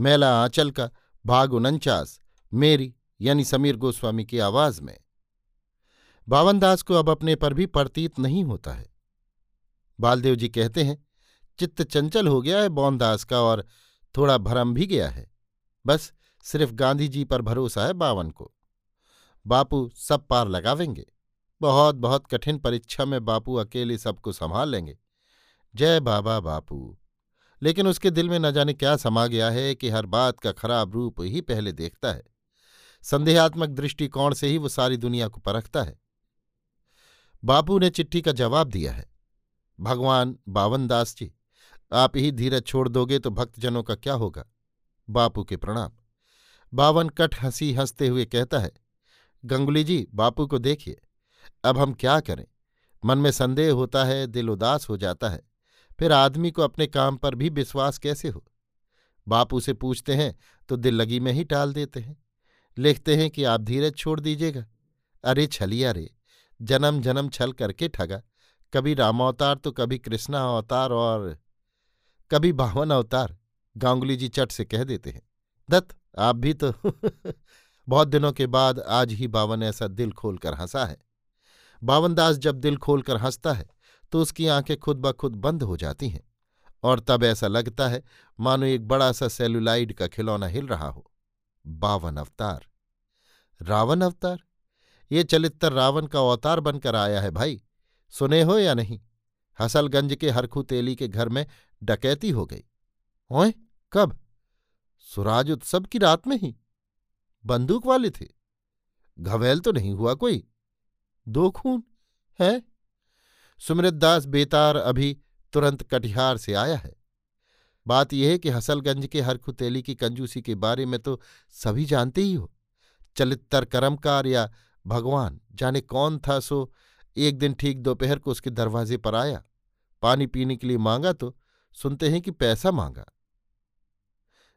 मेला आंचल का भाग उनचास मेरी यानी समीर गोस्वामी की आवाज़ में। बावनदास को अब अपने पर भी प्रतीत नहीं होता है। बालदेव जी कहते हैं, चित्त चंचल हो गया है बौनदास का और थोड़ा भरम भी गया है। बस सिर्फ़ गांधी जी पर भरोसा है बावन को। बापू सब पार लगावेंगे। बहुत बहुत कठिन परीक्षा में बापू अकेले सबको संभाल लेंगे। जय बाबा बापू। लेकिन उसके दिल में न जाने क्या समा गया है कि हर बात का खराब रूप ही पहले देखता है। संदेहात्मक दृष्टिकोण से ही वो सारी दुनिया को परखता है। बापू ने चिट्ठी का जवाब दिया है। भगवान बावनदास जी, आप ही धीरज छोड़ दोगे तो भक्तजनों का क्या होगा? बापू के प्रणाम। बावन कट हँसी हँसते हुए कहता है, गंगुली जी, बापू को देखिए, अब हम क्या करें? मन में संदेह होता है, दिल उदास हो जाता है। फिर आदमी को अपने काम पर भी विश्वास कैसे हो? बापू से पूछते हैं तो दिल लगी में ही टाल देते हैं। लिखते हैं कि आप धीरज छोड़ दीजिएगा। अरे छलिया रे, जन्म जन्म छल करके ठगा। कभी रामावतार तो कभी कृष्णा अवतार और कभी बावन अवतार, गांगुली जी चट से कह देते हैं। दत्त, आप भी तो बहुत दिनों के बाद आज ही बावन ऐसा दिल खोलकर हंसा है। बावनदास जब दिल खोलकर हंसता है तो उसकी आँखें खुद ब खुद बंद हो जाती हैं और तब ऐसा लगता है, मानो एक बड़ा सा सेलुलाइड का खिलौना हिल रहा हो। बावन अवतार। रावण अवतार? ये चलित्र रावण का अवतार बनकर आया है भाई। सुने हो या नहीं? हसलगंज के हरखू तेली के घर में डकैती हो गई। ओए, कब? सुराज उत्सव की रात में ही। बंदूक वाले थे। घवेल तो नहीं हुआ कोई। दो खून, है? सुमृतदास बेतार अभी तुरंत कटिहार से आया है। बात यह है कि हसलगंज के हरखुतेली की कंजूसी के बारे में तो सभी जानते ही हो। चलित्तर कर्मकार या भगवान, जाने कौन था सो, एक दिन ठीक दोपहर को उसके दरवाजे पर आया। पानी पीने के लिए मांगा तो सुनते हैं कि पैसा मांगा।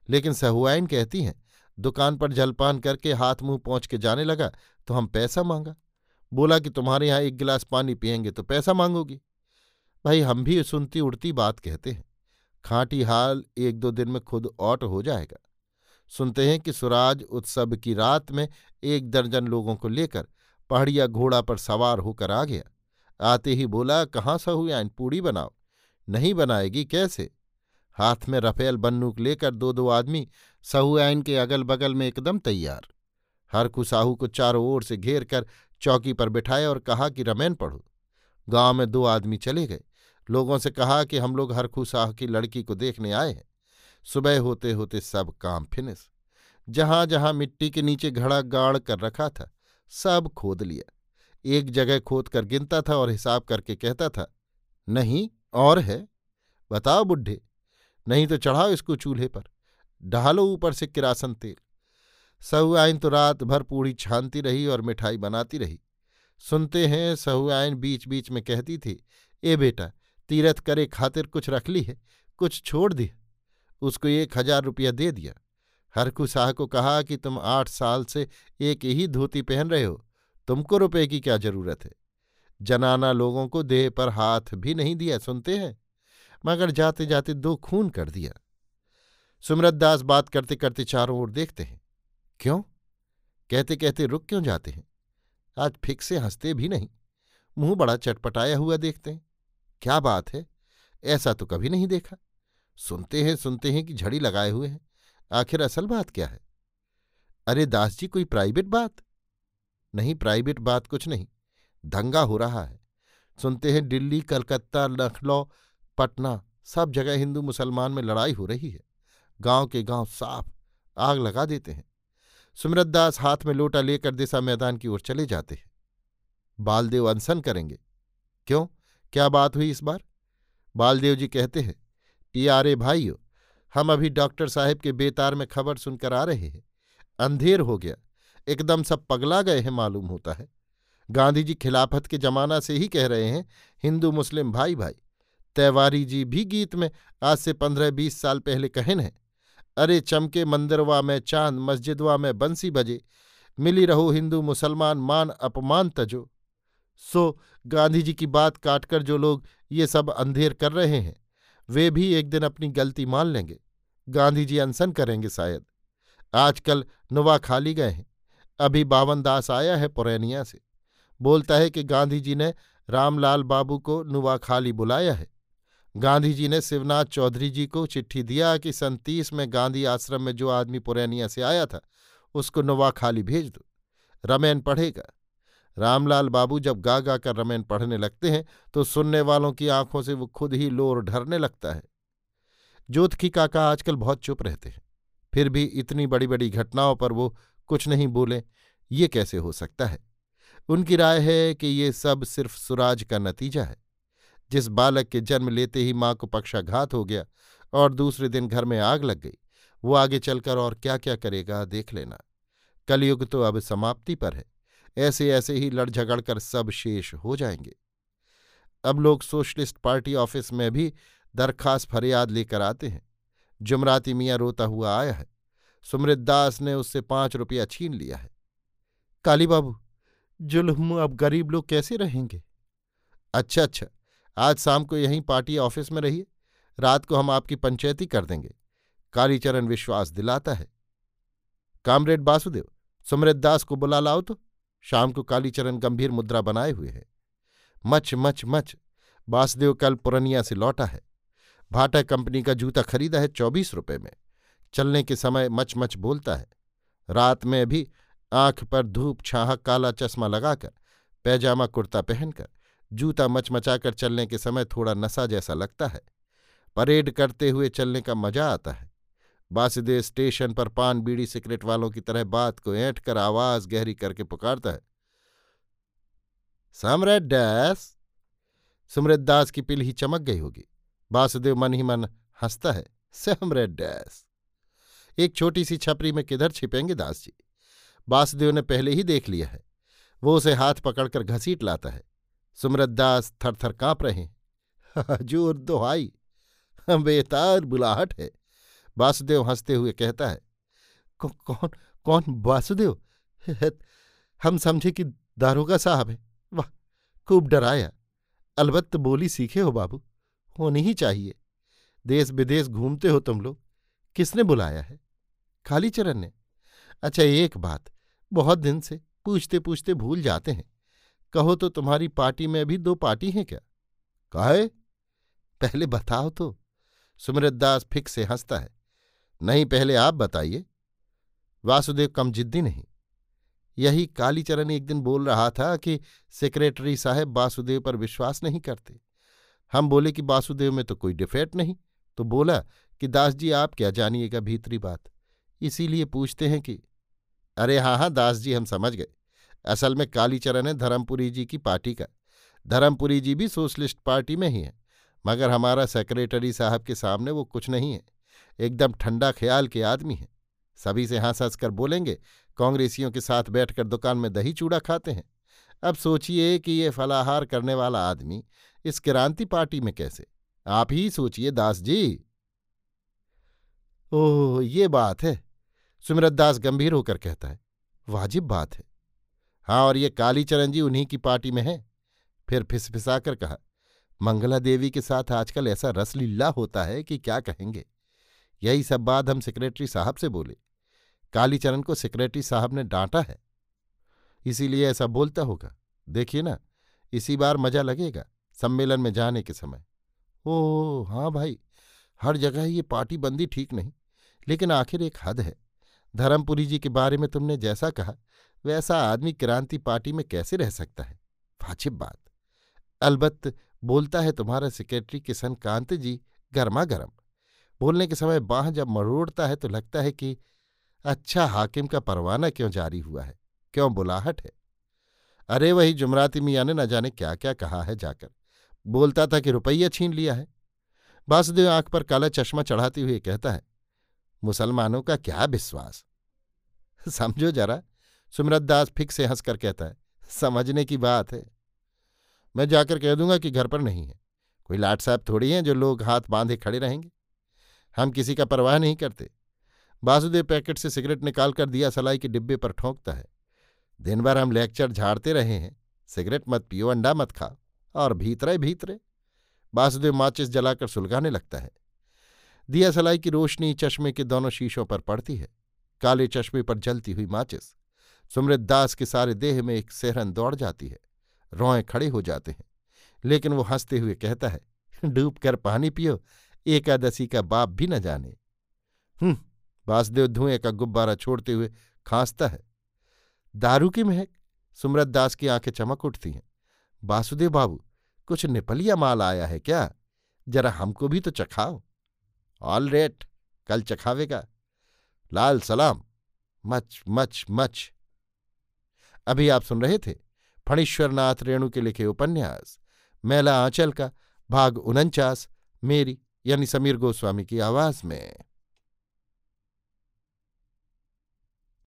लेकिन सहुआइन कहती हैं, दुकान पर जलपान करके हाथ मुँह पहुँच के जाने लगा तो हम पैसा मांगा। बोला कि तुम्हारे यहाँ एक गिलास पानी पियेंगे तो पैसा मांगोगी। भाई, हम भी सुनती उड़ती बात कहते हैं। खांटी हाल एक दो दिन में खुद ऑट हो जाएगा। सुनते हैं कि सुराज उत्सव की रात में एक दर्जन लोगों को लेकर पहाड़िया घोड़ा पर सवार होकर आ गया। आते ही बोला, कहाँ सहुयान पूड़ी बनाओ। नहीं बनाएगी कैसे? हाथ में रफेल बन्नूक लेकर दो दो आदमी सहुआइन के अगल बगल में एकदम तैयार। हर खुसाहू को चारों ओर से घेर कर चौकी पर बिठाया और कहा कि, रमैन, पढ़ो। गाँव में दो आदमी चले गए। लोगों से कहा कि, हम लोग हरखू शाह की लड़की को देखने आए हैं। सुबह होते होते सब काम फिनिश जहाँ जहाँ मिट्टी के नीचे घड़ा गाड़ कर रखा था, सब खोद लिया। एक जगह खोद कर गिनता था और हिसाब करके कहता था, नहीं, और है। बताओ बुढ़े। नहीं तो चढ़ाओ इसको चूल्हे पर। ढालो ऊपर से किरासन तेल। सहुआइन तो रात भर पूड़ी छानती रही और मिठाई बनाती रही। सुनते हैं सहुआइन बीच बीच में कहती थी, ए बेटा, तीरथ करे खातिर कुछ रख ली है? कुछ छोड़ दी। उसको एक हज़ार रुपया दे दिया। हरकू शाह को कहा कि तुम आठ साल से एक ही धोती पहन रहे हो। तुमको रुपए की क्या ज़रूरत है? जनाना लोगों को देह पर हाथ भी नहीं दिया, सुनते हैं? मगर जाते जाते दो खून कर दिया। सुमरत दास बात करते करते चारों ओर देखते हैं। क्यों? कहते कहते रुक क्यों जाते हैं? आज फिक से हँसते भी नहीं। मुँह बड़ा चटपटाया हुआ देखते हैं। क्या बात है? ऐसा तो कभी नहीं देखा। सुनते हैं सुनते हैं कि झड़ी लगाए हुए हैं। आखिर असल बात क्या है? अरे दास जी, कोई प्राइवेट बात? नहीं, प्राइवेट बात कुछ नहीं। दंगा हो रहा है। सुनते हैं दिल्ली, कलकत्ता, लखनऊ, पटना, सब जगह हिंदू मुसलमान में लड़ाई हो रही है। गाँव के गाँव साफ़ आग लगा देते हैं। सुमृत दास हाथ में लोटा लेकर दिशा मैदान की ओर चले जाते हैं। बालदेव अनसन करेंगे। क्यों? क्या बात हुई इस बार? बालदेव जी कहते हैं, पियारे भाइयों, हम अभी डॉक्टर साहब के बेतार में खबर सुनकर आ रहे हैं। अंधेर हो गया। एकदम सब पगला गए हैं मालूम होता है। गांधी जी खिलाफत के जमाना से ही कह रहे हैं, हिंदू, मुस्लिम भाई भाई तैवारी जी भी गीत में आज से पंद्रह बीस साल पहले कहन है। अरे चमके मंदिरवा में चाँद, मस्जिदवा में बंसी बजे। मिली रहो हिंदू मुसलमान मान अपमान तजो। सो गांधी जी की बात काटकर जो लोग ये सब अंधेर कर रहे हैं, वे भी एक दिन अपनी गलती मान लेंगे। गांधी जी अनसन करेंगे शायद। आजकल नुवा खाली गए हैं। अभी बावन दास आया है पुरैनिया से। बोलता है कि गांधी जी ने रामलाल बाबू को नुवा खाली बुलाया है। गांधी जी ने शिवनाथ चौधरी जी को चिट्ठी दिया कि संतीस में गांधी आश्रम में जो आदमी पुरैनिया से आया था, उसको नुवा खाली भेज दो। रमैन पढ़ेगा। रामलाल बाबू जब गा गा कर रमेन पढ़ने लगते हैं तो सुनने वालों की आँखों से वो खुद ही लोर ढरने लगता है। जोतखी काका आजकल बहुत चुप रहते हैं। फिर भी इतनी बड़ी बड़ी घटनाओं पर वो कुछ नहीं बोले। ये कैसे हो सकता है? उनकी राय है कि ये सब सिर्फ़ सुराज का नतीजा है। जिस बालक के जन्म लेते ही माँ को पक्षाघात हो गया और दूसरे दिन घर में आग लग गई, वो आगे चलकर और क्या क्या करेगा देख लेना। कलयुग तो अब समाप्ति पर है ऐसे ऐसे ही लड़ झगड़ कर सब शेष हो जाएँगे। अब लोग सोशलिस्ट पार्टी ऑफ़िस में भी दरखास्त फरियाद लेकर आते हैं। जुमराती मियाँ रोता हुआ आया है, सुमृत दास ने उससे पाँच रुपया छीन लिया है। काली बाबू जुल्म अब गरीब लोग कैसे रहेंगे? अच्छा अच्छा। आज शाम को यहीं पार्टी ऑफ़िस में रहिए। रात को हम आपकी पंचायती कर देंगे। कालीचरण विश्वास दिलाता है। कामरेड बासुदेव सुमृत दास को बुला लाओ तो। शाम को कालीचरण गंभीर मुद्रा बनाए हुए है। मच मच मच बासदेव कल पुरनिया से लौटा है। भाटा कंपनी का जूता खरीदा है चौबीस रुपए में। चलने के समय मच मच बोलता है। रात में भी आँख पर धूप, छाह, काला चश्मा लगाकर, पैजामा, कुर्ता पहनकर। जूता मचमचाकर चलने के समय थोड़ा नशा जैसा लगता है। परेड करते हुए चलने का मज़ा आता है। बासुदेव स्टेशन पर पान बीड़ी सिगरेट वालों की तरह बात को ऐंठ कर आवाज़ गहरी करके पुकारता है। सम्राट डैस सुमृत दास की पिल ही चमक गई होगी। वासुदेव मन ही मन हंसता है। सम्राट डैस एक छोटी सी छपरी में किधर छिपेंगे दास जी? वासुदेव ने पहले ही देख लिया है। वो उसे हाथ पकड़कर घसीट लाता है। सुमृत दास थर काँप रहे हैं। ज़ोर दोहाई बेतार बुलाहट है। वासुदेव हँसते हुए कहता है कौन कौन वासुदेव? हम समझे कि दारोगा साहब है। वाह, खूब डराया। अलबत्त बोली, सीखे हो बाबू, होनी ही चाहिए। देश विदेश घूमते हो तुम लोग। किसने बुलाया है? कालीचरण ने। अच्छा एक बात, बहुत दिन से पूछते पूछते भूल जाते हैं। कहो तो तुम्हारी पार्टी में अभी दो पार्टी हैं क्या? कहे पहले बताओ तो। सुमृत दास फिक से हंसता है। नहीं, पहले आप बताइए। वासुदेव कम जिद्दी नहीं। यही कालीचरण एक दिन बोल रहा था कि सेक्रेटरी साहब वासुदेव पर विश्वास नहीं करते। हम बोले कि वासुदेव में तो कोई डिफेक्ट नहीं। तो बोला कि दास जी आप क्या जानिएगा भीतरी बात। इसीलिए पूछते हैं कि, अरे हाँ हाँ दास जी हम समझ गए। असल में कालीचरण है, धर्मपुरी जी की पार्टी का। धर्मपुरी जी भी सोशलिस्ट पार्टी में ही है, मगर हमारा सेक्रेटरी साहब के सामने वो कुछ नहीं है। एकदम ठंडा ख्याल के आदमी हैं। सभी से हंस हंस कर बोलेंगे, कांग्रेसियों के साथ बैठकर दुकान में दही चूड़ा खाते हैं। अब सोचिए कि ये फलाहार करने वाला आदमी इस क्रांति पार्टी में कैसे? आप ही सोचिए दास जी। ओह, ये बात है। सुमरत दास गंभीर होकर कहता है, वाजिब बात है। हाँ और ये कालीचरण जी उन्हीं की पार्टी में है। फिर फिसफिसाकर कहा, मंगला देवी के साथ आजकल ऐसा रसलीला होता है कि क्या कहेंगे? यही सब बात हम सेक्रेटरी साहब से बोले। कालीचरण को सेक्रेटरी साहब ने डांटा है। इसीलिए ऐसा बोलता होगा। देखिए ना, इसी बार मज़ा लगेगा सम्मेलन में जाने के समय। ओ हाँ भाई, हर जगह ये पार्टी बंदी ठीक नहीं, लेकिन आखिर एक हद है। धर्मपुरी जी के बारे में तुमने जैसा कहा वैसा आदमी क्रांति पार्टी में कैसे रह सकता है? वाजिब बात। अलबत् बोलता है तुम्हारा सेक्रेटरी किशन कांत जी गर्मा गर्म बोलने के समय बाह जब मरोड़ता है तो लगता है कि अच्छा हाकिम का परवाना क्यों जारी हुआ है? क्यों बुलाहट है? अरे वही जुमराती मियाँ ने न जाने क्या क्या कहा है जाकर। बोलता था कि रुपया छीन लिया है। वासुदेव आँख पर काला चश्मा चढ़ाते हुए कहता है, मुसलमानों का क्या विश्वास? समझो जरा। सुमरत दास फिक से हंसकर कहता है, समझने की बात है। मैं जाकर कह दूँगा कि घर पर नहीं है। कोई लाट साहब थोड़ी हैं जो लोग हाथ बांधे खड़े रहेंगे। हम किसी का परवाह नहीं करते। वासुदेव पैकेट से सिगरेट निकालकर दिया सलाई के डिब्बे पर ठोंकता है। दिन भर हम लेक्चर झाड़ते रहे हैं। सिगरेट मत पियो, अंडा मत खाओ, और भीतरे भीतरे। वासुदेव माचिस जलाकर सुलगाने लगता है। दिया सलाई की रोशनी चश्मे के दोनों शीशों पर पड़ती है। काले चश्मे पर जलती हुई माचिस। सुमृत दास के सारे देह में एक सेहरन दौड़ जाती है। रोए खड़े हो जाते हैं, लेकिन वो हँसते हुए कहता है, डूब कर पानी पियो, एकादशी का बाप भी न जाने। हम्म वासुदेव धुएँ का गुब्बारा छोड़ते हुए खांसता है। दारू की महक? सुमरत दास की आँखें चमक उठती हैं। वासुदेव बाबू, कुछ निपलिया माल आया है क्या? जरा हमको भी तो चखाओ। ऑल रेट, कल चखावेगा। लाल सलाम। Much much much. अभी आप सुन रहे थे फणीश्वरनाथ रेणु के लिखे उपन्यास। मेला आंचल का भाग उनचास, मेरी यानी समीर गोस्वामी की आवाज़ में।